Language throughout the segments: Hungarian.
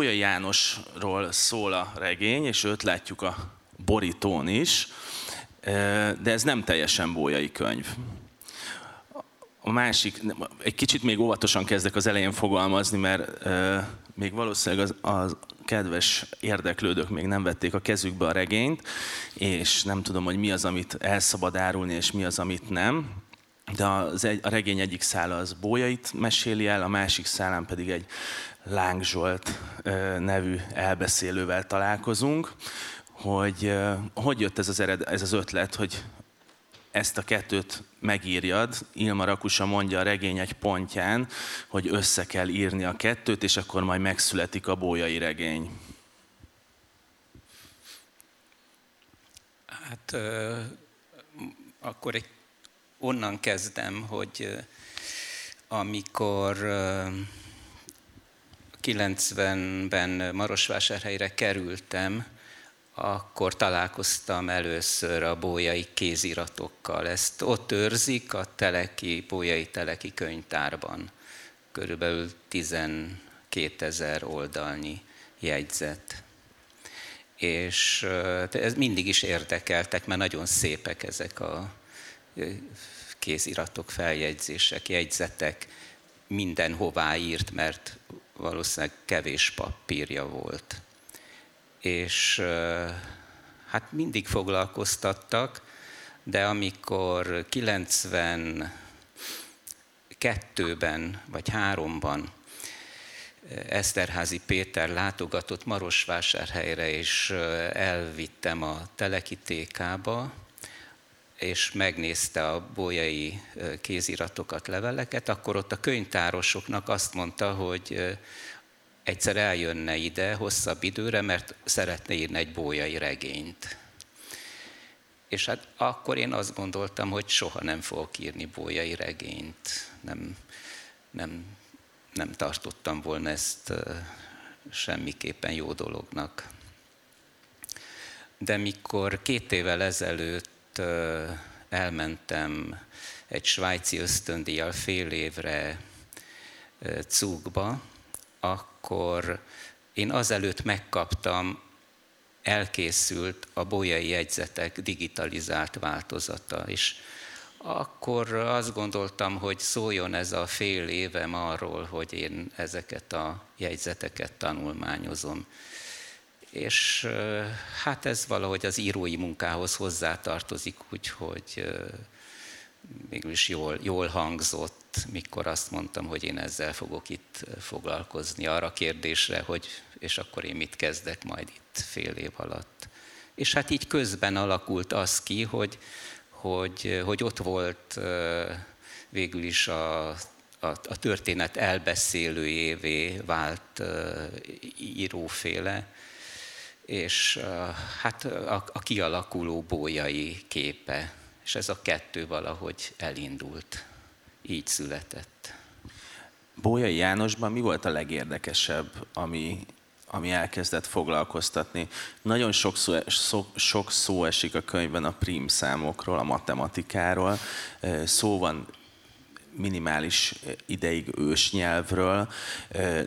Bolya Jánosról szól a regény, és őt látjuk a borítón is, de ez nem teljesen bolyai könyv. A másik, egy kicsit még óvatosan kezdek az elején fogalmazni, mert még valószínűleg az, az kedves érdeklődők még nem vették a kezükbe a regényt, és nem tudom, hogy mi az, amit el árulni, és mi az, amit nem. De az egy, a regény egyik szála az Bójait meséli el, a másik szálán pedig egy Láng Zsolt nevű elbeszélővel találkozunk, hogy hogy jött ez az, ered, ez az ötlet, hogy ezt a kettőt megírjad. Ilma Rakusa mondja a regény egy pontján, hogy össze kell írni a kettőt, és akkor majd megszületik a bójai regény. Hát akkor egy, onnan kezdem, hogy amikor 90-ben Marosvásárhelyre kerültem, akkor találkoztam először a bójai kéziratokkal. Ezt ott őrzik a teleki, bójai teleki könyvtárban. Körülbelül 12 ezer oldalnyi jegyzet. És ez mindig is érdekeltek, mert nagyon szépek ezek a kéziratok, feljegyzések, jegyzetek, mindenhová írt, mert valószínűleg kevés papírja volt. És hát mindig foglalkoztattak, de amikor 92-ben vagy 3-ban Eszterházi Péter látogatott Marosvásárhelyre, és elvittem a telekitékába, és megnézte a bolyai kéziratokat, leveleket, akkor ott a könyvtárosoknak azt mondta, hogy egyszer eljönne ide hosszabb időre, mert szeretne írni egy bójai regényt. És hát akkor én azt gondoltam, hogy soha nem fogok írni bójai regényt. Nem, nem, nem tartottam volna ezt semmiképpen jó dolognak. De mikor két évvel ezelőtt elmentem egy svájci ösztöndíjjal fél évre Cúgba, akkor én azelőtt megkaptam, elkészült a bolyai jegyzetek digitalizált változata is. Akkor azt gondoltam, hogy szóljon ez a fél évem arról, hogy én ezeket a jegyzeteket tanulmányozom. És hát ez valahogy az írói munkához hozzátartozik, úgyhogy mégis jól, jól hangzott, mikor azt mondtam, hogy én ezzel fogok itt foglalkozni arra kérdésre, hogy és akkor én mit kezdek majd itt fél év alatt. És hát így közben alakult az ki, hogy, hogy, hogy ott volt végül is a, a, a történet elbeszélőjévé vált íróféle, és hát a, a kialakuló bójai képe és ez a kettő valahogy elindult. Így született. Bójai Jánosban mi volt a legérdekesebb, ami, ami elkezdett foglalkoztatni? Nagyon sok szó, sok szó esik a könyvben a prim számokról, a matematikáról. Szó van minimális ideig ősnyelvről.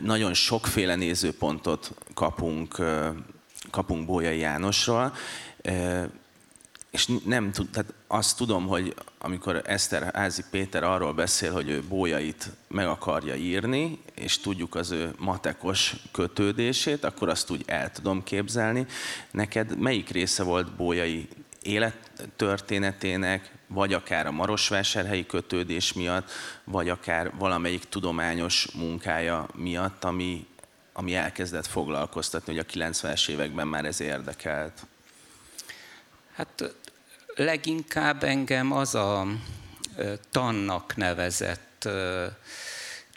Nagyon sokféle nézőpontot kapunk, kapunk Bójai Jánosról és nem tud, tehát azt tudom, hogy amikor Eszter Házi Péter arról beszél, hogy ő bójait meg akarja írni, és tudjuk az ő matekos kötődését, akkor azt úgy el tudom képzelni. Neked melyik része volt bójai élettörténetének, vagy akár a Marosvásárhelyi kötődés miatt, vagy akár valamelyik tudományos munkája miatt, ami, ami elkezdett foglalkoztatni, hogy a 90-es években már ez érdekelt? Hát leginkább engem az a tannak nevezett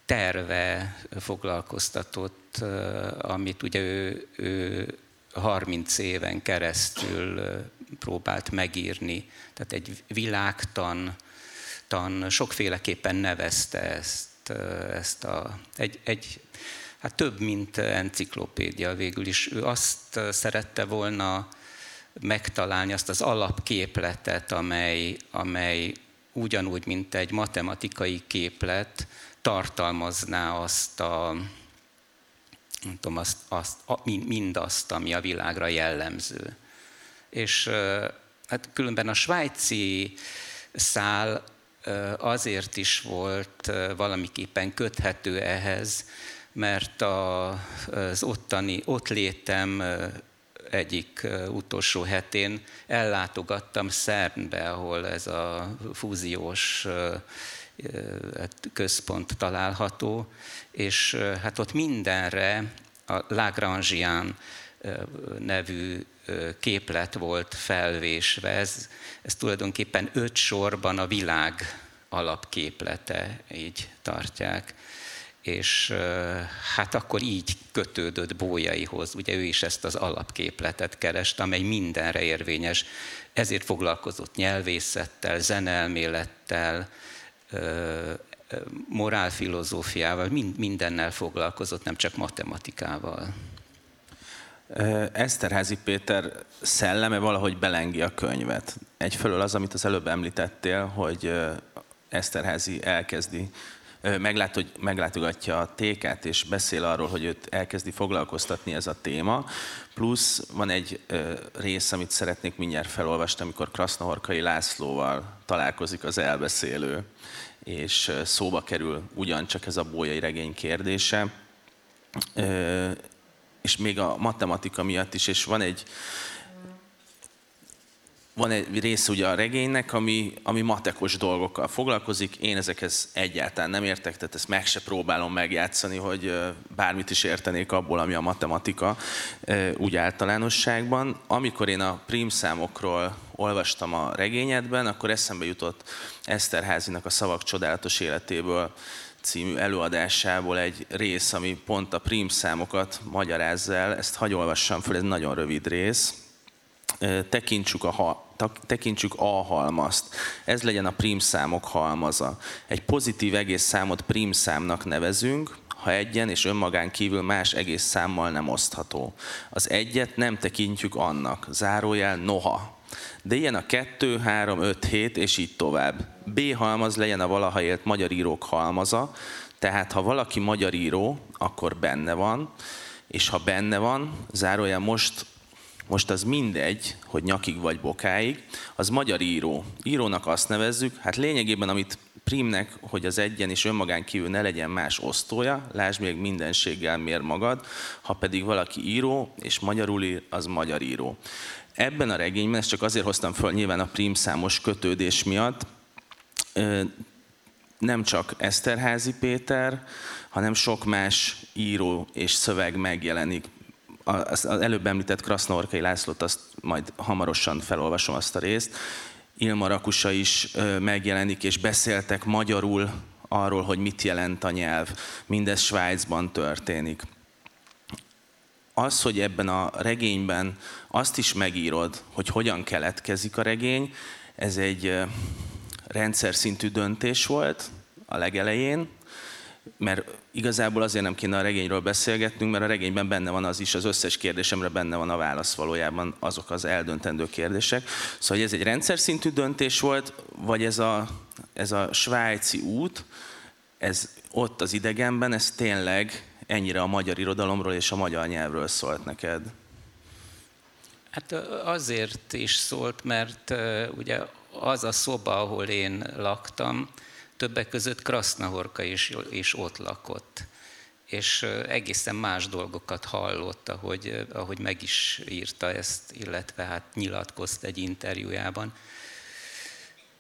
terve foglalkoztatott, amit ugye ő, ő 30 éven keresztül próbált megírni. Tehát egy világtan, tan, sokféleképpen nevezte ezt, ezt a, egy, egy, hát több, mint enciklopédia végül is. Ő azt szerette volna megtalálni azt az alapképletet, amely, amely ugyanúgy, mint egy matematikai képlet, tartalmazná azt a, nem tudom, azt, azt, mindazt, ami a világra jellemző. És hát különben a svájci szál azért is volt valamiképpen köthető ehhez, mert az ottani, ott létem egyik utolsó hetén ellátogattam Szernbe, ahol ez a fúziós hát központ található, és hát ott mindenre a Lagrangian nevű képlet volt felvésve. Ez, ez tulajdonképpen öt sorban a világ alapképlete, így tartják. És hát akkor így kötődött Bójaihoz, ugye ő is ezt az alapképletet kerest, amely mindenre érvényes. Ezért foglalkozott nyelvészettel, zenelmélettel, morálfilozófiával, mindennel foglalkozott, nem csak matematikával. Eszterházi Péter szelleme valahogy belengi a könyvet. Egyfelől az, amit az előbb említettél, hogy Eszterházi elkezdi, meglát, hogy meglátogatja a tékát, és beszél arról, hogy őt elkezdi foglalkoztatni ez a téma. Plusz van egy rész, amit szeretnék mindjárt felolvasni, amikor Krasznahorkai Lászlóval találkozik az elbeszélő, és szóba kerül ugyancsak ez a bójai regény kérdése és még a matematika miatt is, és van egy, van egy rész ugye a regénynek, ami, ami matekos dolgokkal foglalkozik. Én ezekhez egyáltalán nem értek, tehát ezt meg se próbálom megjátszani, hogy bármit is értenék abból, ami a matematika úgy általánosságban. Amikor én a prímszámokról olvastam a regényedben, akkor eszembe jutott Eszterházinak a Szavak csodálatos életéből című előadásából egy rész, ami pont a prim számokat magyarázza el. Ezt hagy olvassam föl, ez nagyon rövid rész. Tekintsük a, tekintsük a halmazt. Ez legyen a prim számok halmaza. Egy pozitív egész számot prim számnak nevezünk, ha egyen és önmagán kívül más egész számmal nem osztható. Az egyet nem tekintjük annak. Zárójel noha de ilyen a 2, 3, 5, 7, és így tovább. B halmaz legyen a valaha élt magyar írók halmaza, tehát ha valaki magyar író, akkor benne van, és ha benne van, zárójel most, most az mindegy, hogy nyakig vagy bokáig, az magyar író. Írónak azt nevezzük, hát lényegében amit primnek, hogy az egyen és önmagán kívül ne legyen más osztója, lásd még mindenséggel mér magad, ha pedig valaki író, és magyarul ír, az magyar író. Ebben a regényben, ezt csak azért hoztam föl nyilván a prímszámos kötődés miatt, nem csak Eszterházi Péter, hanem sok más író és szöveg megjelenik. Az előbb említett Krasznorkai Lászlót, azt majd hamarosan felolvasom azt a részt. Ilma Rakusa is megjelenik, és beszéltek magyarul arról, hogy mit jelent a nyelv. Mindez Svájcban történik az, hogy ebben a regényben azt is megírod, hogy hogyan keletkezik a regény, ez egy rendszer szintű döntés volt a legelején, mert igazából azért nem kéne a regényről beszélgetnünk, mert a regényben benne van az is, az összes kérdésemre benne van a válasz valójában, azok az eldöntendő kérdések. Szóval ez egy rendszer szintű döntés volt, vagy ez a, ez a svájci út, ez ott az idegenben, ez tényleg ennyire a magyar irodalomról és a magyar nyelvről szólt neked? Hát azért is szólt, mert ugye az a szoba, ahol én laktam, többek között Krasznahorka is, is ott lakott. És egészen más dolgokat hallott, ahogy, ahogy meg is írta ezt, illetve hát nyilatkozt egy interjújában.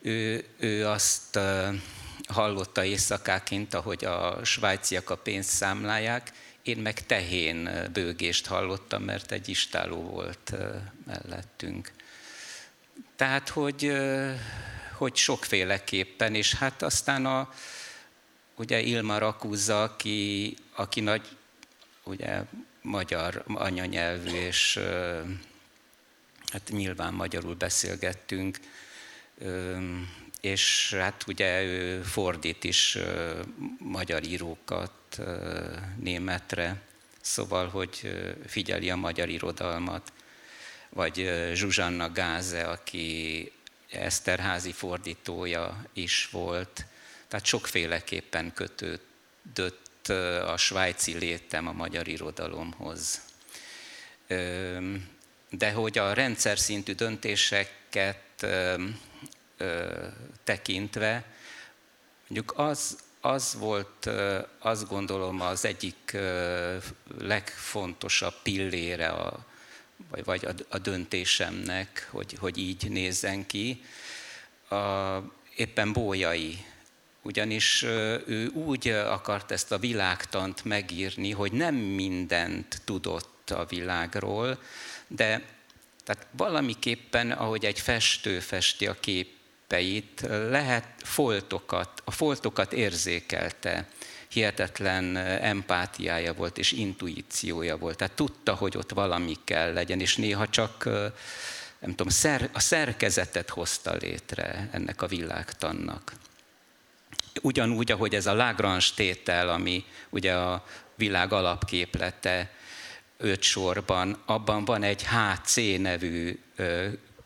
Ő, ő azt hallotta éjszakáként, ahogy a svájciak a pénzt számlálják, én meg tehén bőgést hallottam, mert egy istáló volt mellettünk. Tehát, hogy, hogy sokféleképpen, és hát aztán a, ugye Ilma Rakúza, aki, aki nagy, ugye magyar anyanyelvű, és hát nyilván magyarul beszélgettünk, és hát ugye ő fordít is magyar írókat németre, szóval, hogy figyeli a magyar irodalmat, vagy Zsuzsanna Gáze, aki Eszterházi fordítója is volt, tehát sokféleképpen kötődött a svájci létem a magyar irodalomhoz. De hogy a rendszer szintű döntéseket tekintve, mondjuk az, az volt, azt gondolom, az egyik legfontosabb pillére a, vagy, vagy a, a döntésemnek, hogy, hogy így nézzen ki. A, éppen Bójai, ugyanis ő úgy akart ezt a világtant megírni, hogy nem mindent tudott a világról, de tehát valamiképpen, ahogy egy festő festi a képeit, lehet foltokat, a foltokat érzékelte, hihetetlen empátiája volt és intuíciója volt. Tehát tudta, hogy ott valami kell legyen, és néha csak nem tudom, a szerkezetet hozta létre ennek a világtannak. Ugyanúgy, ahogy ez a Lagrange tétel, ami ugye a világ alapképlete öt sorban, abban van egy HC nevű,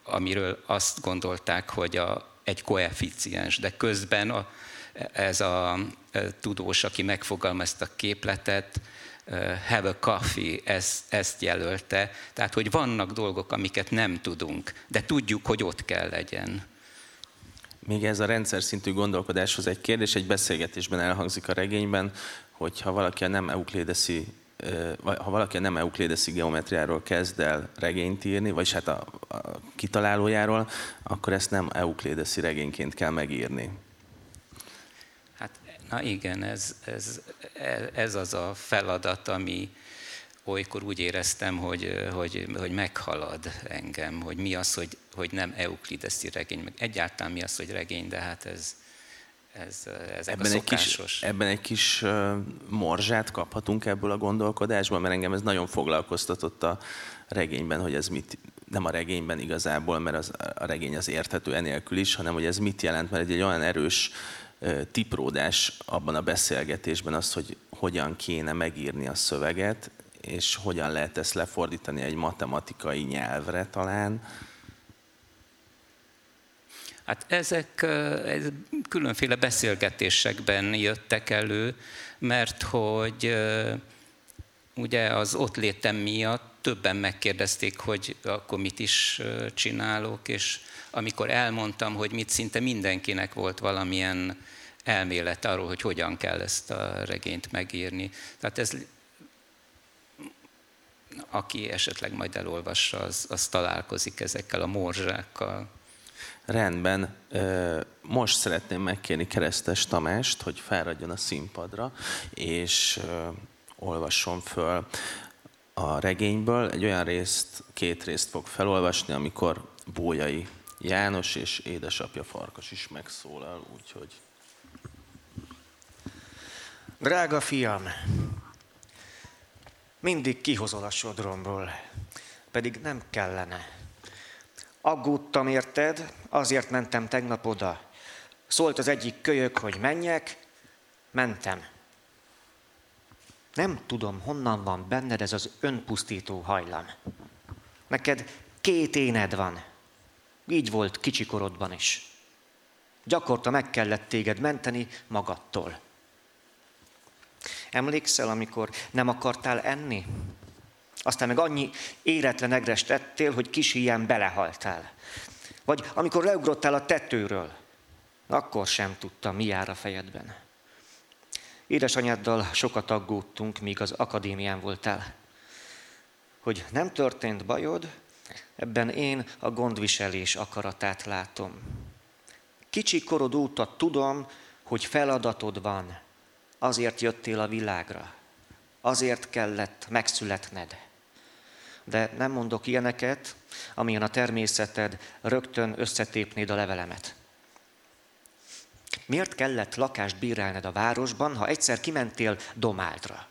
amiről azt gondolták, hogy a, egy koeficiens, de közben a, ez a tudós, aki megfogalmazta a képletet, have a coffee, ezt, ezt jelölte. Tehát, hogy vannak dolgok, amiket nem tudunk, de tudjuk, hogy ott kell legyen. Még ez a rendszer szintű gondolkodáshoz egy kérdés, egy beszélgetésben elhangzik a regényben, hogy ha valaki a nem euklédeszi ha valaki a nem euklédeszi geometriáról kezd el regényt írni, vagyis hát a, a kitalálójáról, akkor ezt nem euklédeszi regényként kell megírni. Na igen, ez, ez, ez az a feladat, ami olykor úgy éreztem, hogy, hogy, hogy meghalad engem, hogy mi az, hogy, hogy nem euklideszi regény, meg egyáltalán mi az, hogy regény, de hát ez, ez, ez ebben, egy kis, ebben egy kis morzsát kaphatunk ebből a gondolkodásból, mert engem ez nagyon foglalkoztatott a regényben, hogy ez mit, nem a regényben igazából, mert az, a regény az érthető enélkül is, hanem hogy ez mit jelent, mert egy, egy olyan erős tipródás abban a beszélgetésben az, hogy hogyan kéne megírni a szöveget, és hogyan lehet ezt lefordítani egy matematikai nyelvre talán. Hát ezek ez különféle beszélgetésekben jöttek elő, mert hogy ugye az ott létem miatt többen megkérdezték, hogy akkor mit is csinálok, és amikor elmondtam, hogy mit szinte mindenkinek volt valamilyen elmélet arról, hogy hogyan kell ezt a regényt megírni. Tehát ez, aki esetleg majd elolvassa, az, az találkozik ezekkel a morzsákkal. Rendben, most szeretném megkérni Keresztes Tamást, hogy felradjon a színpadra, és olvasson föl a regényből. Egy olyan részt, két részt fog felolvasni, amikor Bójai János és édesapja Farkas is megszólal, úgyhogy... Drága fiam, mindig kihozol a sodromból, pedig nem kellene. Aggódtam érted, azért mentem tegnap oda. Szólt az egyik kölyök, hogy menjek, mentem. Nem tudom, honnan van benned ez az önpusztító hajlam. Neked két éned van. Így volt kicsikorodban is. Gyakorta meg kellett téged menteni magadtól. Emlékszel, amikor nem akartál enni? Aztán meg annyi éretlen egrest tettél, hogy kis ilyen belehaltál. Vagy amikor leugrottál a tetőről, akkor sem tudtam, mi jár a fejedben. Édesanyáddal sokat aggódtunk, míg az akadémián voltál. Hogy nem történt bajod, ebben én a gondviselés akaratát látom. Kicsi korod óta tudom, hogy feladatod van, azért jöttél a világra, azért kellett megszületned de nem mondok ilyeneket, amilyen a természeted, rögtön összetépnéd a levelemet. Miért kellett lakást bírálned a városban, ha egyszer kimentél Domáldra?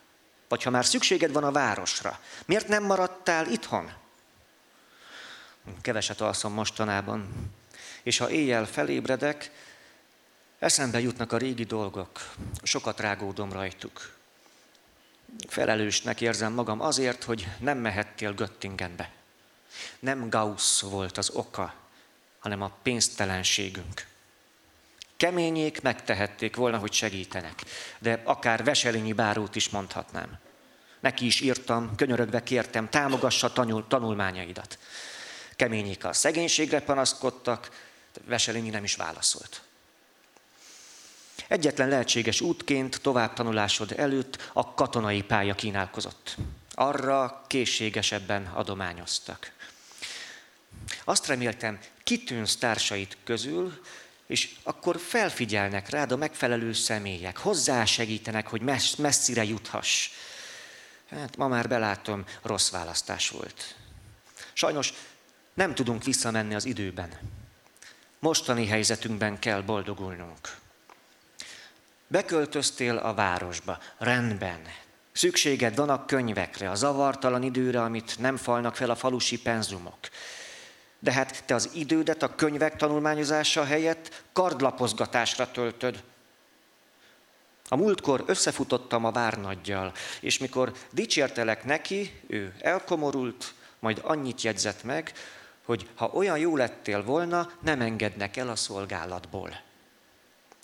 Vagy ha már szükséged van a városra, miért nem maradtál itthon? Keveset alszom mostanában, és ha éjjel felébredek, eszembe jutnak a régi dolgok, sokat rágódom rajtuk. Felelősnek érzem magam azért, hogy nem mehettél Göttingenbe. Nem Gauss volt az oka, hanem a pénztelenségünk. Keményék megtehették volna, hogy segítenek, de akár Veselényi bárót is mondhatnám. Neki is írtam, könyörögve kértem, támogassa tanul, tanulmányaidat. Keményék a szegénységre panaszkodtak, Veselényi nem is válaszolt. Egyetlen lehetséges útként tovább tanulásod előtt a katonai pálya kínálkozott. Arra készségesebben adományoztak. Azt reméltem, kitűnsz társait közül, és akkor felfigyelnek rád a megfelelő személyek, hozzásegítenek, hogy messzire juthass. Hát ma már belátom, rossz választás volt. Sajnos nem tudunk visszamenni az időben. Mostani helyzetünkben kell boldogulnunk. Beköltöztél a városba, rendben. Szükséged van a könyvekre, a zavartalan időre, amit nem falnak fel a falusi penzumok. De hát te az idődet a könyvek tanulmányozása helyett kardlapozgatásra töltöd. A múltkor összefutottam a várnaggyal, és mikor dicsértelek neki, ő elkomorult, majd annyit jegyzett meg, hogy ha olyan jó lettél volna, nem engednek el a szolgálatból.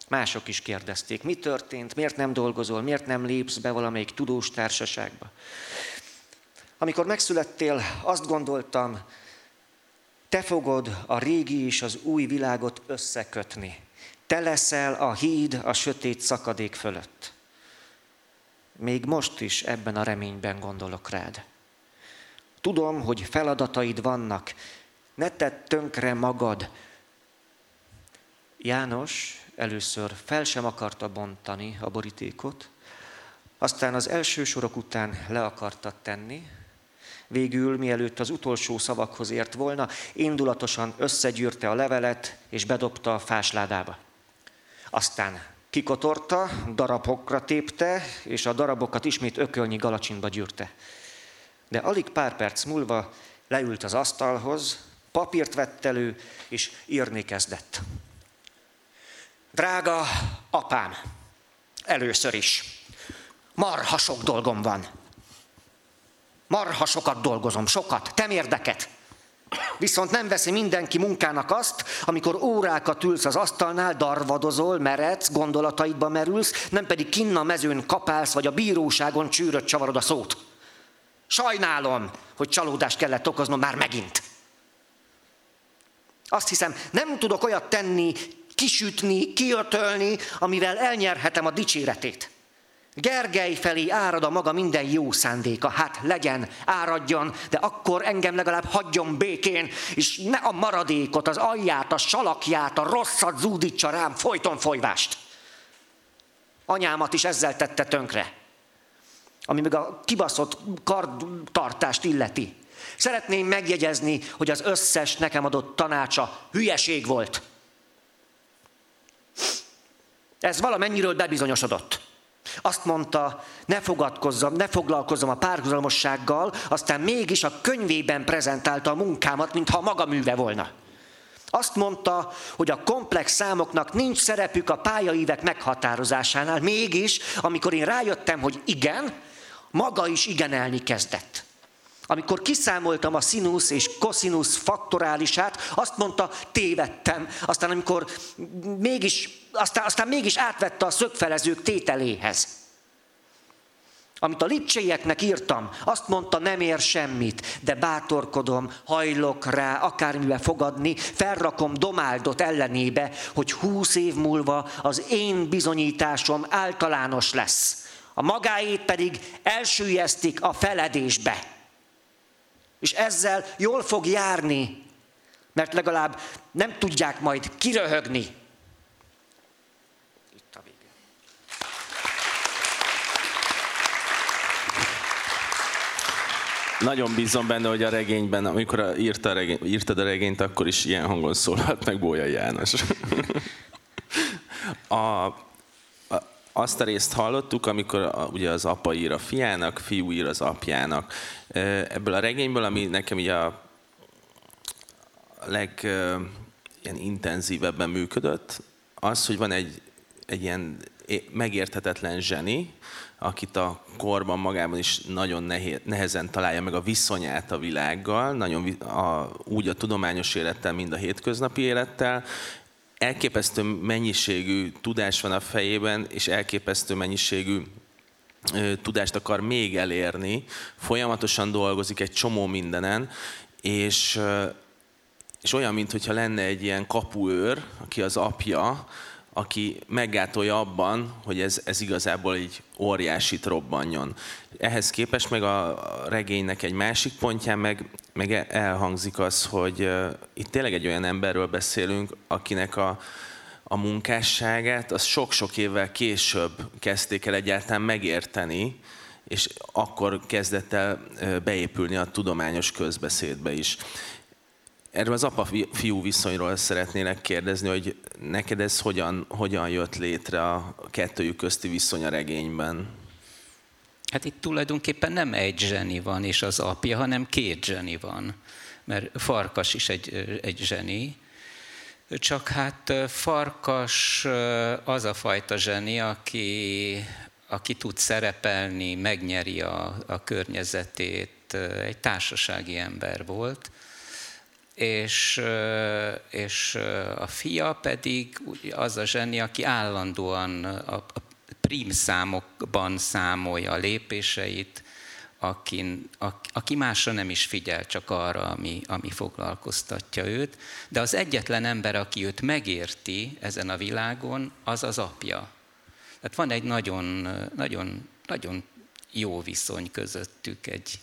Mások is kérdezték, mi történt, miért nem dolgozol, miért nem lépsz be valamelyik tudós társaságba. Amikor megszülettél, azt gondoltam, te fogod a régi és az új világot összekötni. Te leszel a híd a sötét szakadék fölött. Még most is ebben a reményben gondolok rád. Tudom, hogy feladataid vannak. Ne tedd tönkre magad. János először fel sem akarta bontani a borítékot, aztán az első sorok után le akarta tenni, Végül, mielőtt az utolsó szavakhoz ért volna, indulatosan összegyűrte a levelet, és bedobta a fásládába. Aztán kikotorta, darabokra tépte, és a darabokat ismét ökölnyi galacsinba gyűrte. De alig pár perc múlva leült az asztalhoz, papírt vett elő, és írni kezdett. Drága apám, először is, marha sok dolgom van. Marha sokat dolgozom, sokat, tem érdeket. Viszont nem veszi mindenki munkának azt, amikor órákat ülsz az asztalnál, darvadozol, meredsz, gondolataidba merülsz, nem pedig kinn a mezőn kapálsz, vagy a bíróságon csűröt csavarod a szót. Sajnálom, hogy csalódást kellett okoznom már megint. Azt hiszem, nem tudok olyat tenni, kisütni, kiötölni, amivel elnyerhetem a dicséretét. Gergely felé árad a maga minden jó szándéka. Hát legyen, áradjon, de akkor engem legalább hagyjon békén, és ne a maradékot, az alját, a salakját, a rosszat zúdítsa rám folyton folyvást. Anyámat is ezzel tette tönkre, ami meg a kibaszott kartartást illeti. Szeretném megjegyezni, hogy az összes nekem adott tanácsa hülyeség volt. Ez valamennyiről bebizonyosodott. Azt mondta, ne fogadkozzam, ne foglalkozzam a párhuzamossággal, aztán mégis a könyvében prezentálta a munkámat, mintha maga műve volna. Azt mondta, hogy a komplex számoknak nincs szerepük a pályaívek meghatározásánál, mégis, amikor én rájöttem, hogy igen, maga is igenelni kezdett. Amikor kiszámoltam a színusz és koszinusz faktorálisát, azt mondta, tévedtem. Aztán amikor mégis, aztán, aztán mégis átvette a szögfelezők tételéhez. Amit a lipcséjeknek írtam, azt mondta, nem ér semmit, de bátorkodom, hajlok rá, akármivel fogadni, felrakom Domáldot ellenébe, hogy húsz év múlva az én bizonyításom általános lesz. A magáét pedig elsüllyesztik a feledésbe. És ezzel jól fog járni, mert legalább nem tudják majd kiröhögni. Itt a vége. Nagyon bízom benne, hogy a regényben, amikor írta a regény, írtad a regényt, akkor is ilyen hangon szólhat meg Bója János. a, azt a részt hallottuk, amikor a, ugye az apa ír a fiának, fiú ír az apjának. Ebből a regényből, ami nekem ugye a leg ilyen intenzívebben működött, az, hogy van egy, egy ilyen megérthetetlen zseni, akit a korban magában is nagyon nehéz, nehezen találja meg a viszonyát a világgal, nagyon a, úgy a tudományos élettel, mint a hétköznapi élettel, elképesztő mennyiségű tudás van a fejében, és elképesztő mennyiségű tudást akar még elérni, folyamatosan dolgozik egy csomó mindenen, és, és olyan, mintha lenne egy ilyen kapuőr, aki az apja, aki meggátolja abban, hogy ez, ez igazából így óriásit robbanjon. Ehhez képest meg a regénynek egy másik pontján meg, meg elhangzik az, hogy uh, itt tényleg egy olyan emberről beszélünk, akinek a, a munkásságát az sok-sok évvel később kezdték el egyáltalán megérteni, és akkor kezdett el beépülni a tudományos közbeszédbe is. Erről az apa-fiú viszonyról szeretnélek kérdezni, hogy neked ez hogyan, hogyan jött létre a kettőjük közti viszony a regényben? Hát itt tulajdonképpen nem egy zseni van, és az apja, hanem két zseni van. Mert Farkas is egy, egy zseni, csak hát Farkas az a fajta zseni, aki, aki tud szerepelni, megnyeri a, a környezetét, egy társasági ember volt, és, és a fia pedig az a zseni, aki állandóan a prim számokban számolja a lépéseit, aki, aki másra nem is figyel, csak arra, ami, ami foglalkoztatja őt. De az egyetlen ember, aki őt megérti ezen a világon, az az apja. Tehát van egy nagyon, nagyon, nagyon jó viszony közöttük, egy,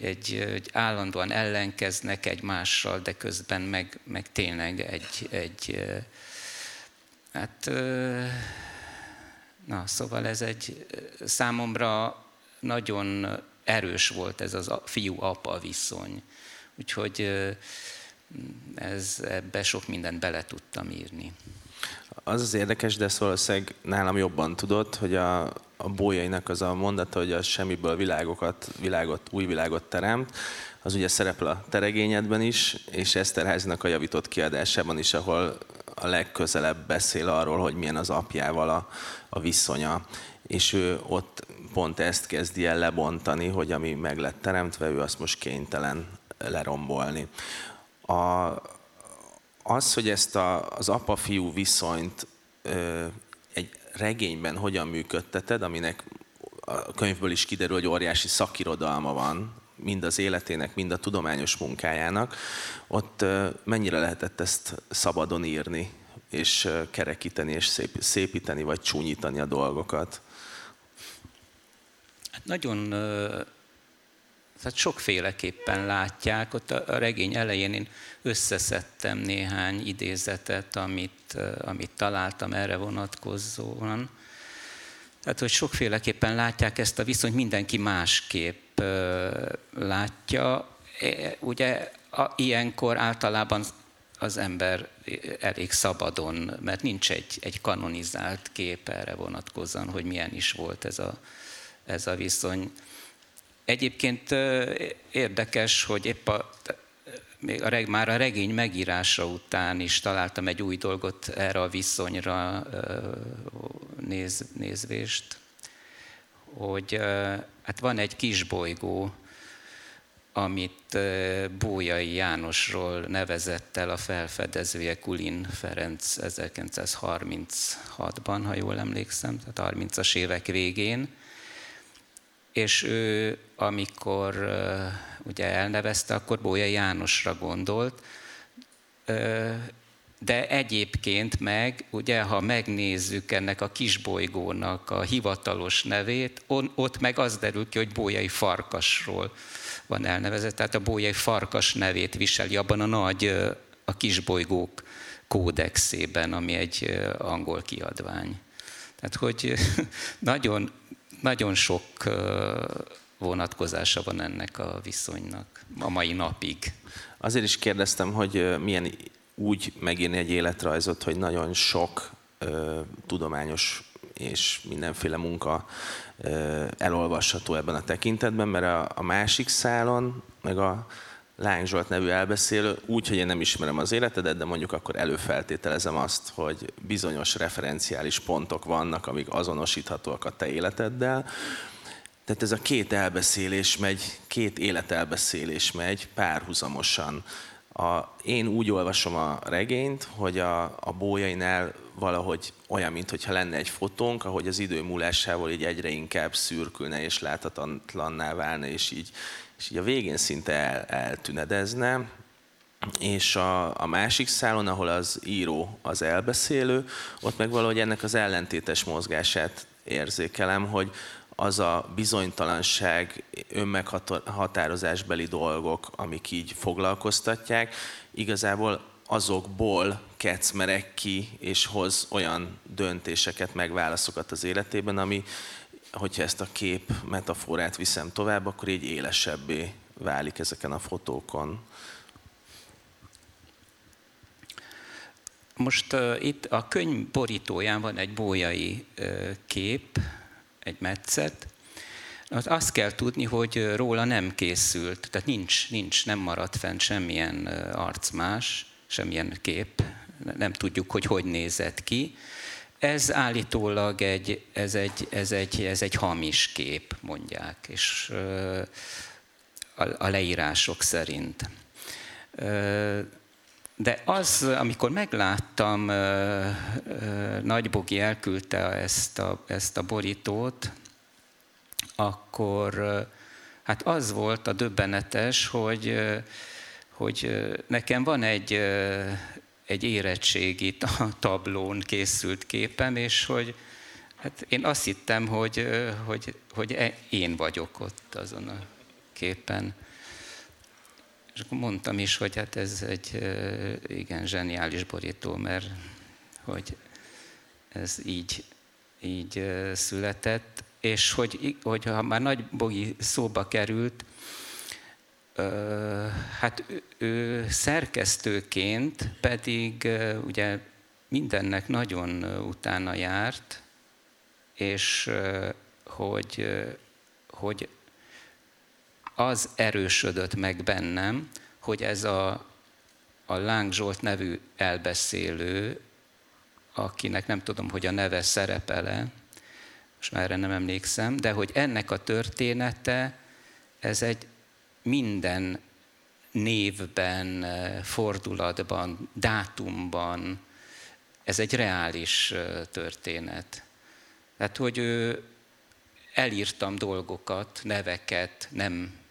egy, egy állandóan ellenkeznek egymással, de közben meg, meg tényleg egy, egy hát, na, szóval ez egy számomra nagyon erős volt ez az fiú-apa viszony. Úgyhogy ez, ebbe sok mindent bele tudtam írni. Az az érdekes, de valószínűleg nálam jobban tudod, hogy a, a bójainak az a mondata, hogy a semmiből világokat, világot, új világot teremt, az ugye szerepel a teregényedben is, és Eszterházinak a javított kiadásában is, ahol a legközelebb beszél arról, hogy milyen az apjával a, a viszonya. És ő ott pont ezt kezdi el lebontani, hogy ami meg lett teremtve, ő azt most kénytelen lerombolni. A, az, hogy ezt a, az apa-fiú viszonyt ö, regényben hogyan működteted, aminek a könyvből is kiderül, hogy óriási szakirodalma van, mind az életének, mind a tudományos munkájának, ott mennyire lehetett ezt szabadon írni, és kerekíteni, és szép, szépíteni, vagy csúnyítani a dolgokat? Hát nagyon tehát sokféleképpen látják. Ott a regény elején én összeszedtem néhány idézetet, amit, amit találtam erre vonatkozóan. Tehát, hogy sokféleképpen látják ezt a viszonyt, mindenki másképp látja. Ugye a, ilyenkor általában az ember elég szabadon, mert nincs egy, egy kanonizált kép erre vonatkozóan, hogy milyen is volt ez a, ez a viszony. Egyébként érdekes, hogy épp a, még a, már a regény megírása után is találtam egy új dolgot erre a viszonyra néz, nézvést, hogy hát van egy kis bolygó, amit Bójai Jánosról nevezett el a felfedezője Kulin Ferenc 1936-ban, ha jól emlékszem, tehát 30-as évek végén, és ő, amikor ugye elnevezte, akkor Bójai Jánosra gondolt, de egyébként meg, ugye, ha megnézzük ennek a kisbolygónak a hivatalos nevét, on, ott meg az derül ki, hogy Bójai Farkasról van elnevezett, tehát a Bójai Farkas nevét viseli abban a nagy, a kisbolygók kódexében, ami egy angol kiadvány. Tehát, hogy nagyon, nagyon sok vonatkozása van ennek a viszonynak a mai napig. Azért is kérdeztem, hogy milyen úgy megírni egy életrajzot, hogy nagyon sok ö, tudományos és mindenféle munka ö, elolvasható ebben a tekintetben, mert a, a másik szálon, meg a Lány Zsolt nevű elbeszélő, úgy, hogy én nem ismerem az életedet, de mondjuk akkor előfeltételezem azt, hogy bizonyos referenciális pontok vannak, amik azonosíthatóak a te életeddel. Tehát ez a két elbeszélés megy, két életelbeszélés megy párhuzamosan a, én úgy olvasom a regényt, hogy a, a bójainál valahogy olyan, mintha lenne egy fotónk, ahogy az idő múlásával így egyre inkább szürkülne és láthatatlanná válna, és így, és így a végén szinte el, eltünedezne. És a, a másik szálon, ahol az író az elbeszélő, ott meg valahogy ennek az ellentétes mozgását érzékelem, hogy az a bizonytalanság, önmeghatározásbeli dolgok, amik így foglalkoztatják, igazából azokból kecmerek ki, és hoz olyan döntéseket, meg válaszokat az életében, ami, hogyha ezt a kép metaforát viszem tovább, akkor így élesebbé válik ezeken a fotókon. Most uh, itt a könyv borítóján van egy bójai uh, kép, egy metszet. Azt kell tudni, hogy róla nem készült, tehát nincs, nincs nem maradt fent semmilyen arcmás, semmilyen kép, nem tudjuk, hogy hogy nézett ki. Ez állítólag egy, ez egy, ez egy, ez egy hamis kép, mondják, és a, a leírások szerint. De az, amikor megláttam, Nagybogi elküldte ezt a, ezt a borítót, akkor hát az volt a döbbenetes, hogy, hogy nekem van egy, egy érettségi tablón készült képem, és hogy hát én azt hittem, hogy, hogy, hogy e, én vagyok ott azon a képen. És akkor mondtam is, hogy hát ez egy igen zseniális borító, mert hogy ez így, így született, és hogy, hogy ha már Nagy Bogi szóba került, hát ő, ő szerkesztőként pedig ugye mindennek nagyon utána járt, és hogy, hogy az erősödött meg bennem, hogy ez a, a Láng Zsolt nevű elbeszélő, akinek nem tudom, hogy a neve szerepele, most már erre nem emlékszem, de hogy ennek a története, ez egy minden névben, fordulatban, dátumban, ez egy reális történet. Tehát, hogy ő elírtam dolgokat, neveket, nem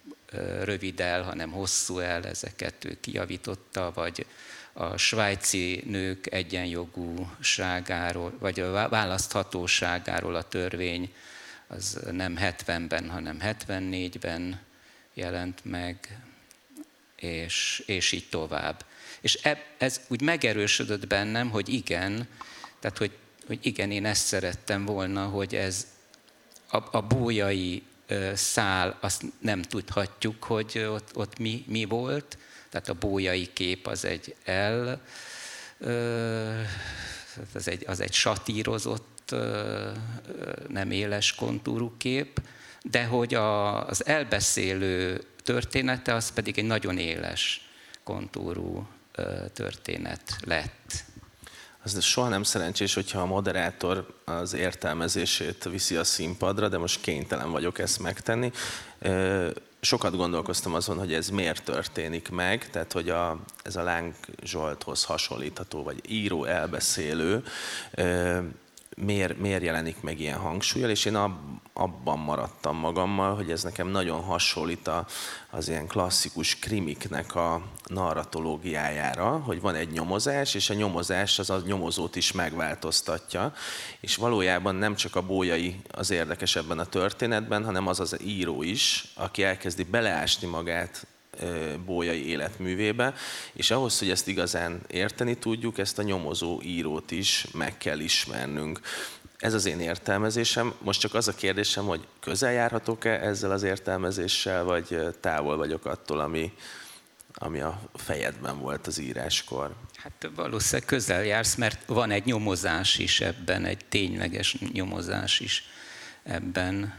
rövid el, hanem hosszú el, ezeket ő kijavította, vagy a svájci nők egyenjogúságáról, vagy a választhatóságáról a törvény az nem 70-ben, hanem 74-ben jelent meg, és, és így tovább. És eb, ez úgy megerősödött bennem, hogy igen, tehát hogy, hogy igen, én ezt szerettem volna, hogy ez a, a bójai szál, azt nem tudhatjuk, hogy ott, ott mi, mi volt, tehát a bójai kép az egy el, az egy, az egy satírozott, nem éles kontúrú kép, de hogy a, az elbeszélő története az pedig egy nagyon éles kontúrú történet lett. Az soha nem szerencsés, hogyha a moderátor az értelmezését viszi a színpadra, de most kénytelen vagyok ezt megtenni. Sokat gondolkoztam azon, hogy ez miért történik meg, tehát hogy a, ez a Láng Zsolthoz hasonlítható, vagy író elbeszélő, miért, miért jelenik meg ilyen hangsúlyjal, és én abban maradtam magammal, hogy ez nekem nagyon hasonlít az ilyen klasszikus krimiknek a narratológiájára, hogy van egy nyomozás, és a nyomozás az a nyomozót is megváltoztatja, és valójában nem csak a bójai az érdekes ebben a történetben, hanem az az író is, aki elkezdi beleásni magát bójai életművébe, és ahhoz, hogy ezt igazán érteni tudjuk, ezt a nyomozó írót is meg kell ismernünk. Ez az én értelmezésem. Most csak az a kérdésem, hogy közel járhatok-e ezzel az értelmezéssel, vagy távol vagyok attól, ami, ami a fejedben volt az íráskor? Hát valószínűleg közel jársz, mert van egy nyomozás is ebben, egy tényleges nyomozás is ebben.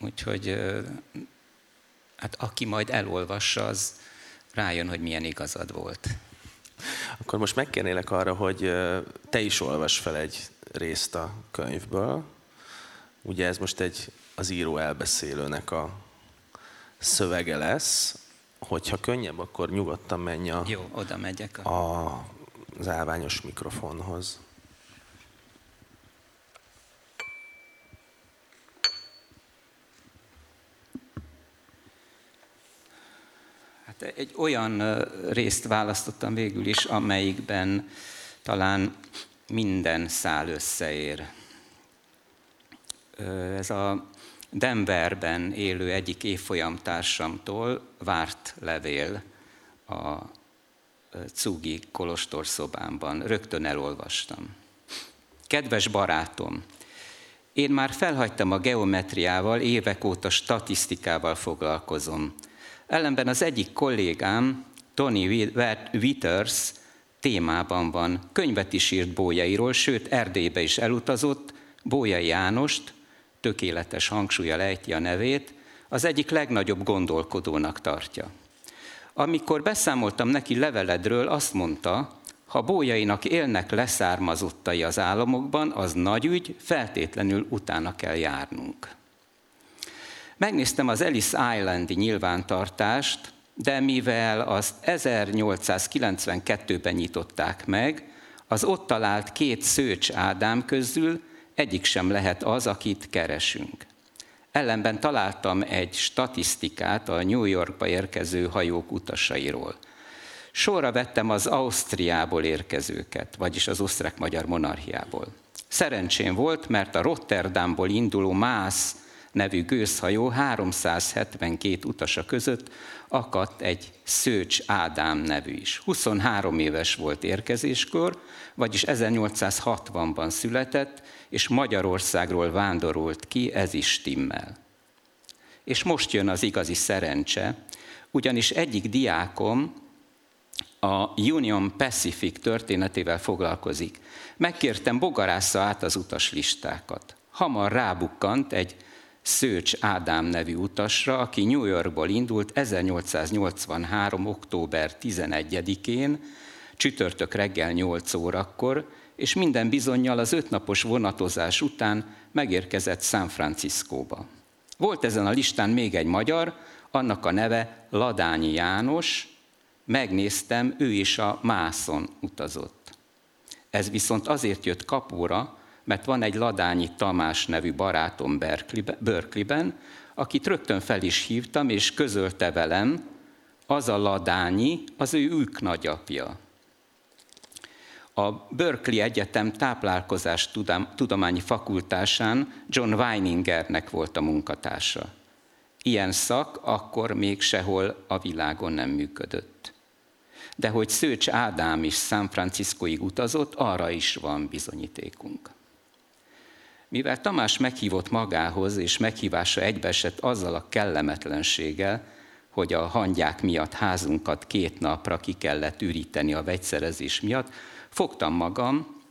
Úgyhogy hát aki majd elolvassa, az rájön, hogy milyen igazad volt. Akkor most megkérnélek arra, hogy te is olvas fel egy részt a könyvből. Ugye ez most egy az író elbeszélőnek a szövege lesz. hogyha könnyebb, akkor nyugodtan menj a, Jó, oda megyek. A... az állványos mikrofonhoz. Hát egy olyan részt választottam végül is, amelyikben talán minden szál összeér. Ez a Denverben élő egyik évfolyamtársamtól várt levél a Cugi kolostor szobámban. Rögtön elolvastam. Kedves barátom, én már felhagytam a geometriával, évek óta statisztikával foglalkozom. Ellenben az egyik kollégám, Tony Witters, témában van. Könyvet is írt Bójairól, sőt Erdélybe is elutazott, Bójai Jánost, tökéletes hangsúlya lejti a nevét, az egyik legnagyobb gondolkodónak tartja. Amikor beszámoltam neki leveledről, azt mondta, ha bójainak élnek leszármazottai az államokban, az nagy ügy, feltétlenül utána kell járnunk. Megnéztem az Ellis Islandi nyilvántartást, de mivel azt 1892-ben nyitották meg, az ott talált két Szőcs Ádám közül egyik sem lehet az, akit keresünk. Ellenben találtam egy statisztikát a New Yorkba érkező hajók utasairól. Sorra vettem az Ausztriából érkezőket, vagyis az osztrák-magyar monarchiából. Szerencsém volt, mert a Rotterdamból induló Mász nevű gőzhajó 372 utasa között akadt egy Szőcs Ádám nevű is. 23 éves volt érkezéskor, vagyis 1860-ban született, és Magyarországról vándorolt ki, ez is stimmel. És most jön az igazi szerencse, ugyanis egyik diákom a Union Pacific történetével foglalkozik. Megkértem, bogarásza át az utaslistákat. Hamar rábukkant egy Szőcs Ádám nevű utasra, aki New Yorkból indult 1883. október 11-én, csütörtök reggel 8 órakor, és minden bizonyal az ötnapos vonatozás után megérkezett San Franciscóba. Volt ezen a listán még egy magyar, annak a neve Ladányi János, megnéztem, ő is a Mászon utazott. Ez viszont azért jött kapóra, mert van egy Ladányi Tamás nevű barátom Berkeleyben, akit rögtön fel is hívtam, és közölte velem, az a Ladányi, az ő ők nagyapja. A Berkeley Egyetem táplálkozás tudományi fakultásán John Weiningernek volt a munkatársa. Ilyen szak akkor még sehol a világon nem működött. De hogy Szőcs Ádám is San Franciscoig utazott, arra is van bizonyítékunk. Mivel Tamás meghívott magához, és meghívása egybeesett azzal a kellemetlenséggel, hogy a hangyák miatt házunkat két napra ki kellett üríteni a vegyszerezés miatt, fogtam magam,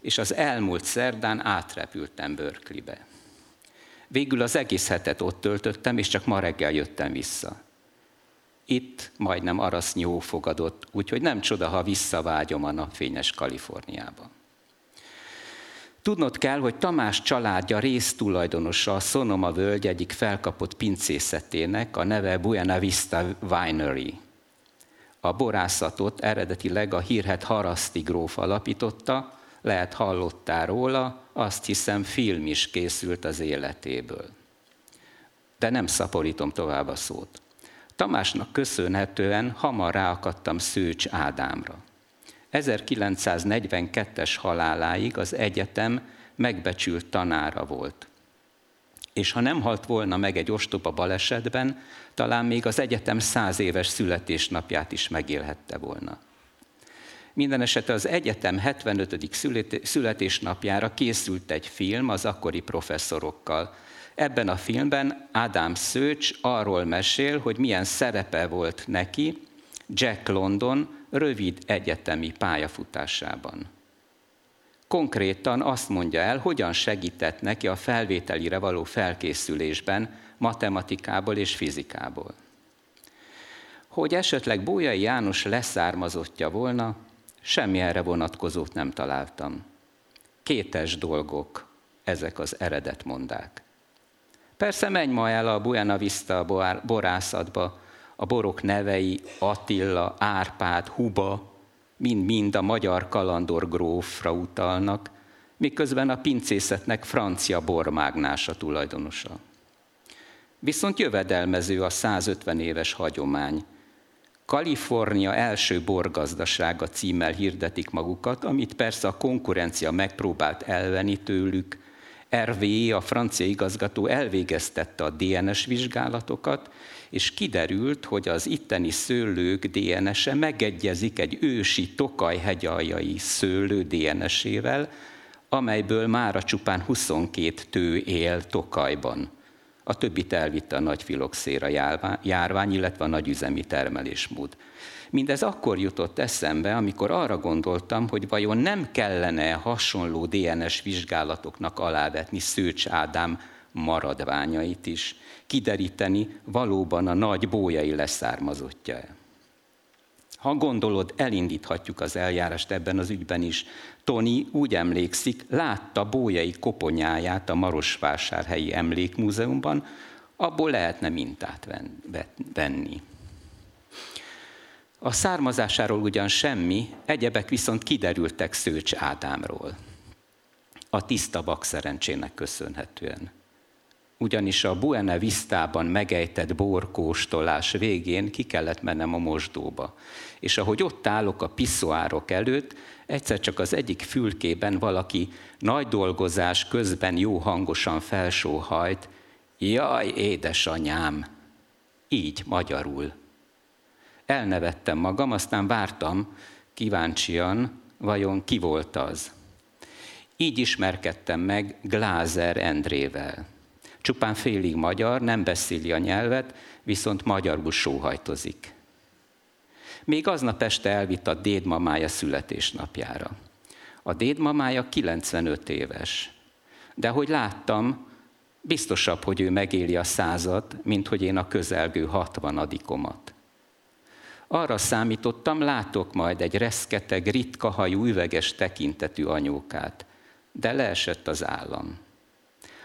és az elmúlt szerdán átrepültem Berkeleybe. Végül az egész hetet ott töltöttem, és csak ma reggel jöttem vissza. Itt majdnem arasznyó fogadott, úgyhogy nem csoda, ha visszavágyom a napfényes Kaliforniába. Tudnod kell, hogy Tamás családja résztulajdonosa a Sonoma völgy egyik felkapott pincészetének, a neve Buena Vista Winery. A borászatot eredetileg a hírhet Haraszti gróf alapította, lehet hallottál róla, azt hiszem film is készült az életéből. De nem szaporítom tovább a szót. Tamásnak köszönhetően hamar ráakadtam Szőcs Ádámra. 1942-es haláláig az egyetem megbecsült tanára volt. És ha nem halt volna meg egy ostoba balesetben, talán még az egyetem száz éves születésnapját is megélhette volna. Minden esetre az egyetem 75. születésnapjára készült egy film az akkori professzorokkal. Ebben a filmben Ádám Szőcs arról mesél, hogy milyen szerepe volt neki Jack London rövid egyetemi pályafutásában. Konkrétan azt mondja el, hogyan segített neki a felvételire való felkészülésben, matematikából és fizikából. Hogy esetleg Bójai János leszármazottja volna, semmi erre vonatkozót nem találtam. Kétes dolgok ezek az eredetmondák. Persze menj ma el a Buena Vista borászatba, A borok nevei Attila, Árpád, Huba, mind-mind a magyar kalandor grófra utalnak, miközben a pincészetnek francia bormágnása tulajdonosa. Viszont jövedelmező a 150 éves hagyomány. Kalifornia első borgazdasága címmel hirdetik magukat, amit persze a konkurencia megpróbált elvenni tőlük. RVE, a francia igazgató elvégeztette a DNS vizsgálatokat, és kiderült, hogy az itteni szőlők DNS-e megegyezik egy ősi Tokaj hegyaljai szőlő DNS-ével, amelyből mára csupán 22 tő él Tokajban. A többit elvitte a nagy filoxéra járvány, illetve a nagy üzemi termelésmód. Mindez akkor jutott eszembe, amikor arra gondoltam, hogy vajon nem kellene hasonló DNS vizsgálatoknak alávetni Szőcs Ádám maradványait is, kideríteni valóban a nagy bójai leszármazottja-e. Ha gondolod, elindíthatjuk az eljárást ebben az ügyben is. Tony úgy emlékszik, látta bójai koponyáját a Marosvásárhelyi Emlékmúzeumban, abból lehetne mintát venni. A származásáról ugyan semmi, egyebek viszont kiderültek Szőcs Ádámról. A tiszta bakszerencsének köszönhetően ugyanis a Buena Vistában megejtett borkóstolás végén ki kellett mennem a mosdóba. És ahogy ott állok a piszoárok előtt, egyszer csak az egyik fülkében valaki nagy dolgozás közben jó hangosan felsóhajt, jaj, édesanyám, így magyarul. Elnevettem magam, aztán vártam kíváncsian, vajon ki volt az. Így ismerkedtem meg Glázer Endrével Csupán félig magyar, nem beszéli a nyelvet, viszont magyarul sóhajtozik. Még aznap este elvitt a dédmamája születésnapjára. A dédmamája 95 éves. De hogy láttam, biztosabb, hogy ő megéli a százat, mint hogy én a közelgő hatvanadikomat. Arra számítottam, látok majd egy reszketeg, ritka hajú, üveges tekintetű anyókát, de leesett az állam.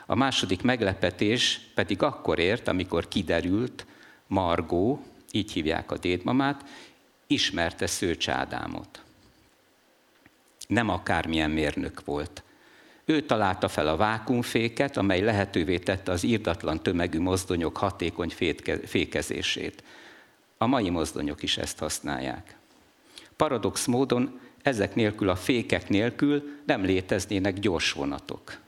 A második meglepetés pedig akkor ért, amikor kiderült, Margó, így hívják a dédmamát, ismerte Szőcs Ádámot. Nem akármilyen mérnök volt. Ő találta fel a vákumféket, amely lehetővé tette az írdatlan tömegű mozdonyok hatékony fékezését. A mai mozdonyok is ezt használják. Paradox módon ezek nélkül a fékek nélkül nem léteznének gyors vonatok.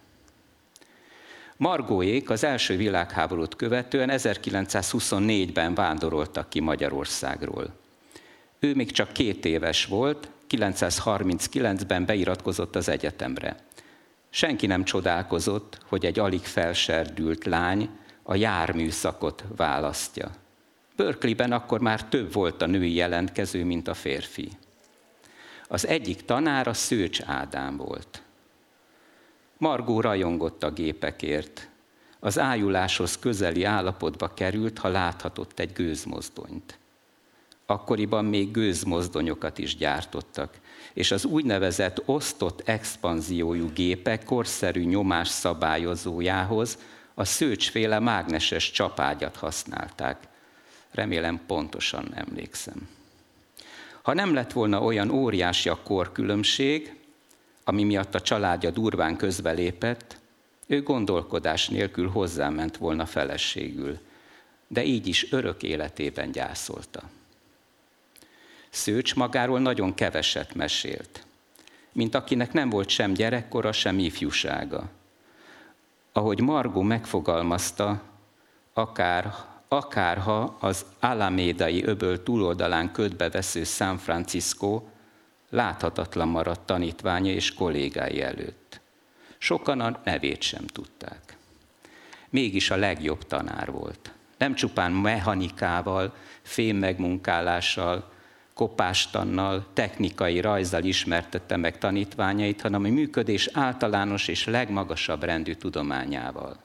Margóék az első világháborút követően 1924-ben vándoroltak ki Magyarországról. Ő még csak két éves volt, 939-ben beiratkozott az egyetemre. Senki nem csodálkozott, hogy egy alig felserdült lány a járműszakot választja. Berkeleyben akkor már több volt a női jelentkező, mint a férfi. Az egyik tanára Szőcs Ádám volt. Margó rajongott a gépekért. Az ájuláshoz közeli állapotba került, ha láthatott egy gőzmozdonyt. Akkoriban még gőzmozdonyokat is gyártottak, és az úgynevezett osztott expanziójú gépek korszerű nyomás szabályozójához a szőcsféle mágneses csapágyat használták. Remélem pontosan emlékszem. Ha nem lett volna olyan óriási a korkülönbség, ami miatt a családja durván közbelépett, ő gondolkodás nélkül hozzáment volna feleségül, de így is örök életében gyászolta. Szőcs magáról nagyon keveset mesélt, mint akinek nem volt sem gyerekkora, sem ifjúsága. Ahogy Margó megfogalmazta, akár, akárha az Alamédai öböl túloldalán ködbe vesző San Francisco láthatatlan maradt tanítványa és kollégái előtt. Sokan a nevét sem tudták. Mégis a legjobb tanár volt. Nem csupán mechanikával, fémmegmunkálással, kopástannal, technikai rajzzal ismertette meg tanítványait, hanem a működés általános és legmagasabb rendű tudományával.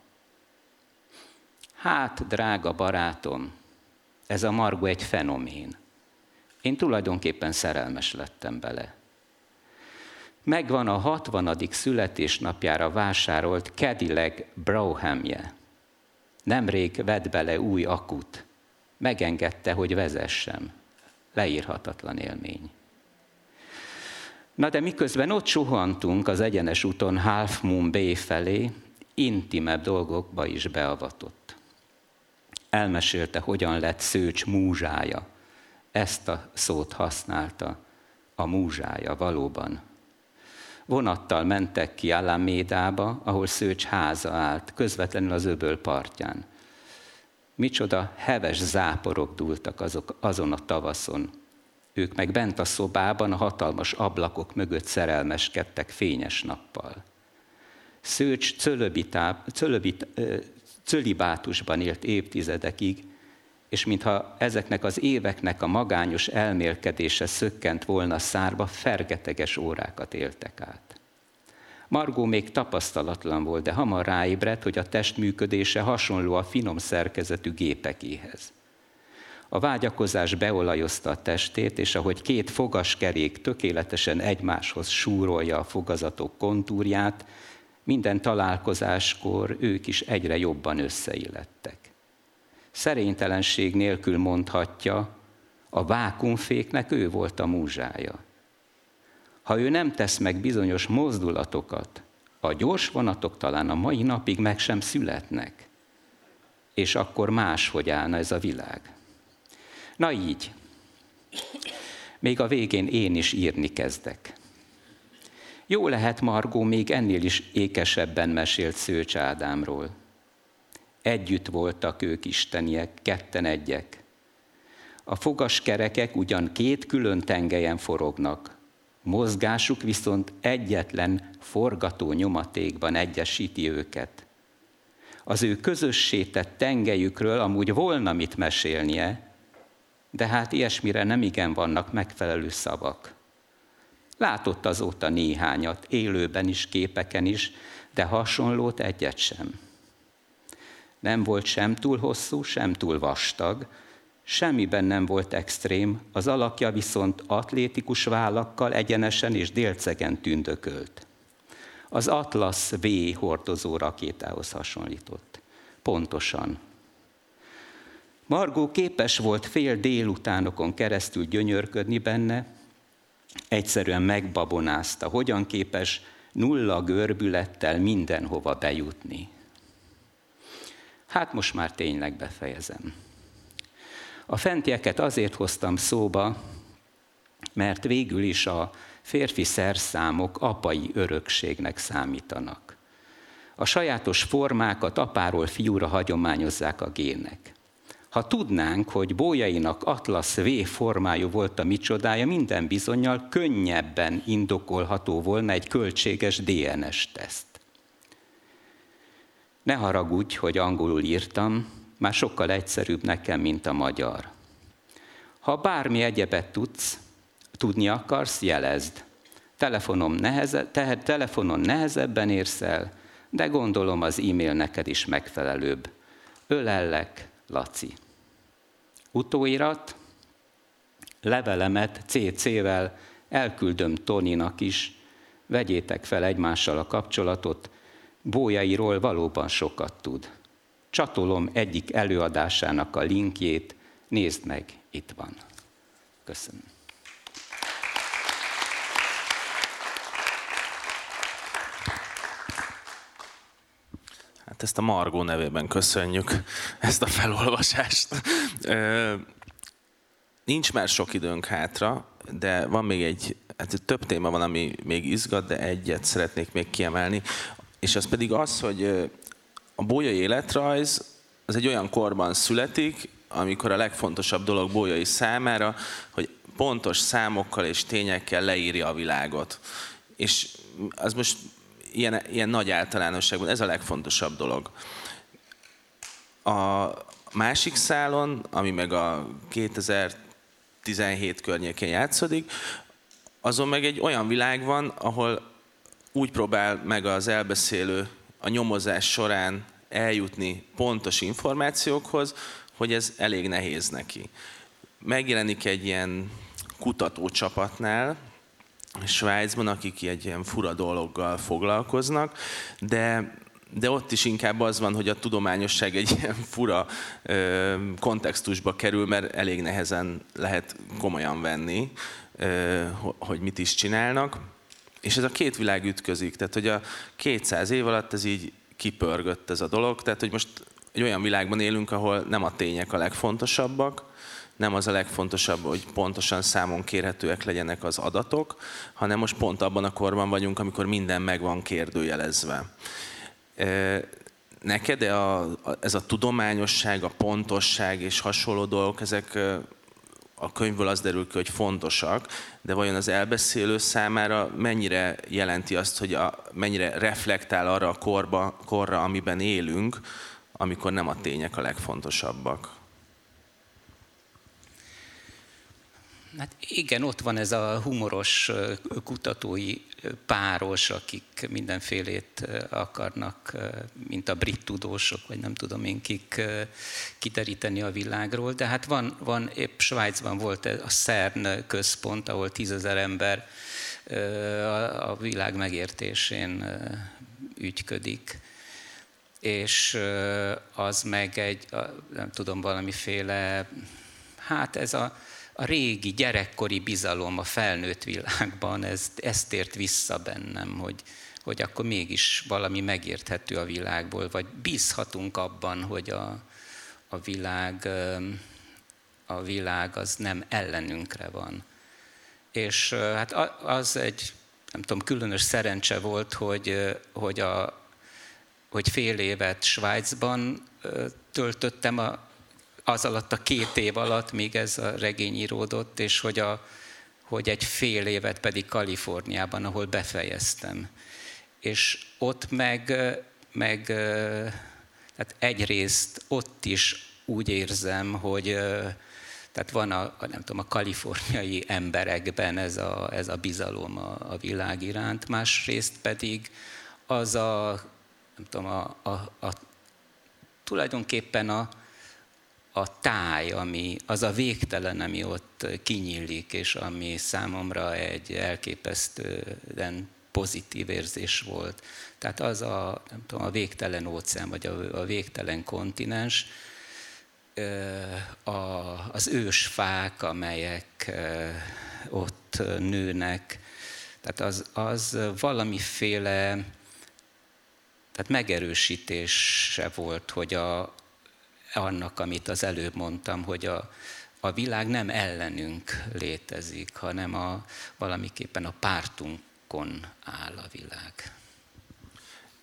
Hát, drága barátom, ez a Margo egy fenomén. Én tulajdonképpen szerelmes lettem bele. Megvan a 60. születésnapjára vásárolt Cadillac Brohamje. Nemrég vett bele új akut. Megengedte, hogy vezessem. Leírhatatlan élmény. Na de miközben ott suhantunk az egyenes úton Half Moon Bay felé, intimebb dolgokba is beavatott. Elmesélte, hogyan lett Szőcs múzsája. Ezt a szót használta, a múzsája valóban. Vonattal mentek ki Alamédába, ahol Szőcs háza állt, közvetlenül az öböl partján. Micsoda heves záporok dúltak azok, azon a tavaszon. Ők meg bent a szobában a hatalmas ablakok mögött szerelmeskedtek fényes nappal. Szőcs cölibátusban élt évtizedekig, és mintha ezeknek az éveknek a magányos elmélkedése szökkent volna szárba, fergeteges órákat éltek át. Margó még tapasztalatlan volt, de hamar ráébredt, hogy a test működése hasonló a finom szerkezetű gépekéhez. A vágyakozás beolajozta a testét, és ahogy két fogaskerék tökéletesen egymáshoz súrolja a fogazatok kontúrját, minden találkozáskor ők is egyre jobban összeillettek. Szerénytelenség nélkül mondhatja, a vákumféknek ő volt a múzsája. Ha ő nem tesz meg bizonyos mozdulatokat, a gyors vonatok talán a mai napig meg sem születnek. És akkor máshogy állna ez a világ. Na így. Még a végén én is írni kezdek. Jó lehet Margó még ennél is ékesebben mesélt Szőcs Ádámról. Együtt voltak ők isteniek, ketten egyek. A fogaskerekek ugyan két külön tengelyen forognak, mozgásuk viszont egyetlen forgató nyomatékban egyesíti őket. Az ő közössétett tengelyükről amúgy volna mit mesélnie, de hát ilyesmire nem igen vannak megfelelő szavak. Látott azóta néhányat, élőben is, képeken is, de hasonlót egyet sem. Nem volt sem túl hosszú, sem túl vastag, semmiben nem volt extrém, az alakja viszont atlétikus vállakkal egyenesen és délcegen tündökölt. Az Atlas V hordozó rakétához hasonlított. Pontosan. Margó képes volt fél délutánokon keresztül gyönyörködni benne, egyszerűen megbabonázta, hogyan képes nulla görbülettel mindenhova bejutni. Hát most már tényleg befejezem. A fentieket azért hoztam szóba, mert végül is a férfi szerszámok apai örökségnek számítanak. A sajátos formákat apáról fiúra hagyományozzák a gének. Ha tudnánk, hogy bójainak Atlas V formájú volt a micsodája, minden bizonyal könnyebben indokolható volna egy költséges DNS teszt. Ne haragudj, hogy angolul írtam, már sokkal egyszerűbb nekem, mint a magyar. Ha bármi egyebet tudsz, tudni akarsz, jelezd. Telefonom neheze, te, telefonon nehezebben érsz el, de gondolom az e-mail neked is megfelelőbb. Ölellek, Laci. Utóirat, levelemet CC-vel elküldöm Toninak is, vegyétek fel egymással a kapcsolatot, bójairól valóban sokat tud. Csatolom egyik előadásának a linkjét, nézd meg, itt van. Köszönöm. Hát ezt a Margó nevében köszönjük, ezt a felolvasást. Nincs már sok időnk hátra, de van még egy, hát több téma van, ami még izgat, de egyet szeretnék még kiemelni és az pedig az, hogy a bolyai életrajz az egy olyan korban születik, amikor a legfontosabb dolog bolyai számára, hogy pontos számokkal és tényekkel leírja a világot. És az most ilyen, ilyen nagy általánosságban, ez a legfontosabb dolog. A másik szálon, ami meg a 2017 környékén játszódik, azon meg egy olyan világ van, ahol úgy próbál meg az elbeszélő a nyomozás során eljutni pontos információkhoz, hogy ez elég nehéz neki. Megjelenik egy ilyen kutatócsapatnál, Svájcban, akik egy ilyen fura dologgal foglalkoznak, de de ott is inkább az van, hogy a tudományosság egy ilyen fura kontextusba kerül, mert elég nehezen lehet komolyan venni, hogy mit is csinálnak. És ez a két világ ütközik, tehát hogy a 200 év alatt ez így kipörgött ez a dolog, tehát hogy most egy olyan világban élünk, ahol nem a tények a legfontosabbak, nem az a legfontosabb, hogy pontosan számon kérhetőek legyenek az adatok, hanem most pont abban a korban vagyunk, amikor minden meg van kérdőjelezve. Neked a, ez a tudományosság, a pontosság és hasonló dolgok, ezek a könyvből az derül ki, hogy fontosak, de vajon az elbeszélő számára mennyire jelenti azt, hogy a, mennyire reflektál arra a korba, korra, amiben élünk, amikor nem a tények a legfontosabbak? Hát igen, ott van ez a humoros kutatói páros, akik mindenfélét akarnak, mint a brit tudósok, vagy nem tudom én kik, kideríteni a világról. De hát van, van épp Svájcban volt a CERN központ, ahol tízezer ember a világ megértésén ügyködik és az meg egy, nem tudom, valamiféle, hát ez a, a régi gyerekkori bizalom a felnőtt világban, ez, ez tért vissza bennem, hogy, hogy akkor mégis valami megérthető a világból, vagy bízhatunk abban, hogy a, a világ, a világ az nem ellenünkre van. És hát az egy, nem tudom, különös szerencse volt, hogy, hogy, a, hogy fél évet Svájcban töltöttem a, az alatt a két év alatt, míg ez a regény íródott, és hogy, a, hogy egy fél évet pedig Kaliforniában, ahol befejeztem. És ott meg, meg tehát egyrészt ott is úgy érzem, hogy tehát van a, nem tudom, a kaliforniai emberekben ez a, ez a bizalom a, a világ iránt, másrészt pedig az a, nem tudom, a, a, a tulajdonképpen a, a táj, ami, az a végtelen, ami ott kinyílik, és ami számomra egy elképesztően pozitív érzés volt. Tehát az a, nem tudom, a végtelen óceán, vagy a, a végtelen kontinens, a, az ősfák, amelyek ott nőnek, tehát az, az valamiféle tehát megerősítése volt, hogy a, annak, amit az előbb mondtam, hogy a, a világ nem ellenünk létezik, hanem a, valamiképpen a pártunkon áll a világ.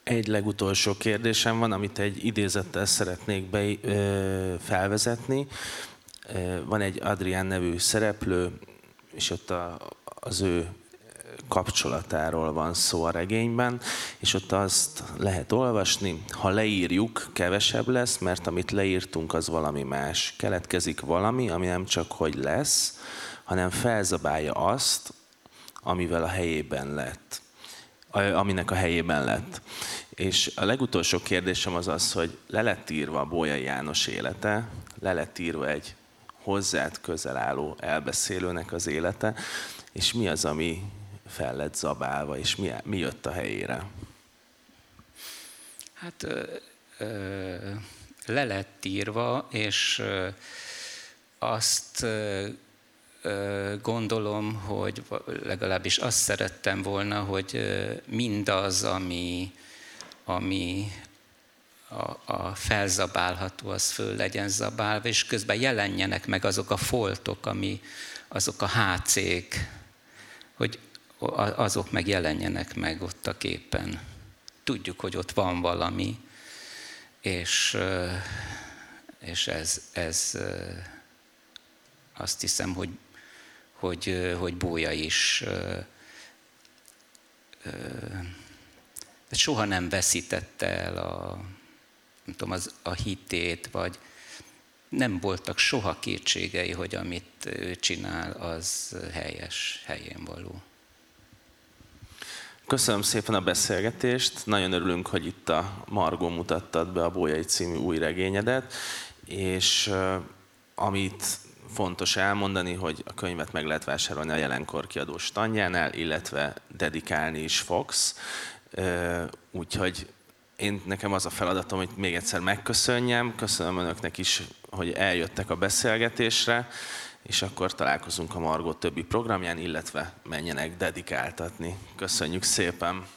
Egy legutolsó kérdésem van, amit egy idézettel szeretnék be, ö, felvezetni. Van egy Adrián nevű szereplő, és ott a, az ő kapcsolatáról van szó a regényben, és ott azt lehet olvasni, ha leírjuk, kevesebb lesz, mert amit leírtunk, az valami más. Keletkezik valami, ami nem csak hogy lesz, hanem felzabálja azt, amivel a helyében lett. Aminek a helyében lett. És a legutolsó kérdésem az az, hogy le lett írva a Bolyai János élete, le lett írva egy hozzád közel álló elbeszélőnek az élete, és mi az, ami fel lett zabálva, és mi, mi jött a helyére? Hát ö, ö, le lett írva, és ö, azt ö, gondolom, hogy legalábbis azt szerettem volna, hogy mindaz, ami, ami a, a felzabálható, az föl legyen zabálva, és közben jelenjenek meg azok a foltok, ami, azok a hácék, hogy azok meg jelenjenek meg ott a képen. Tudjuk, hogy ott van valami, és, és ez, ez azt hiszem, hogy, hogy, hogy Bója is soha nem veszítette el a, nem tudom, az, a hitét, vagy nem voltak soha kétségei, hogy amit ő csinál, az helyes, helyén való. Köszönöm szépen a beszélgetést, nagyon örülünk, hogy itt a Margó mutattad be a Bójai című új regényedet, és amit fontos elmondani, hogy a könyvet meg lehet vásárolni a jelenkor kiadó standjánál, illetve dedikálni is fogsz, úgyhogy én nekem az a feladatom, hogy még egyszer megköszönjem. Köszönöm önöknek is, hogy eljöttek a beszélgetésre, és akkor találkozunk a Margó többi programján, illetve menjenek dedikáltatni. Köszönjük szépen!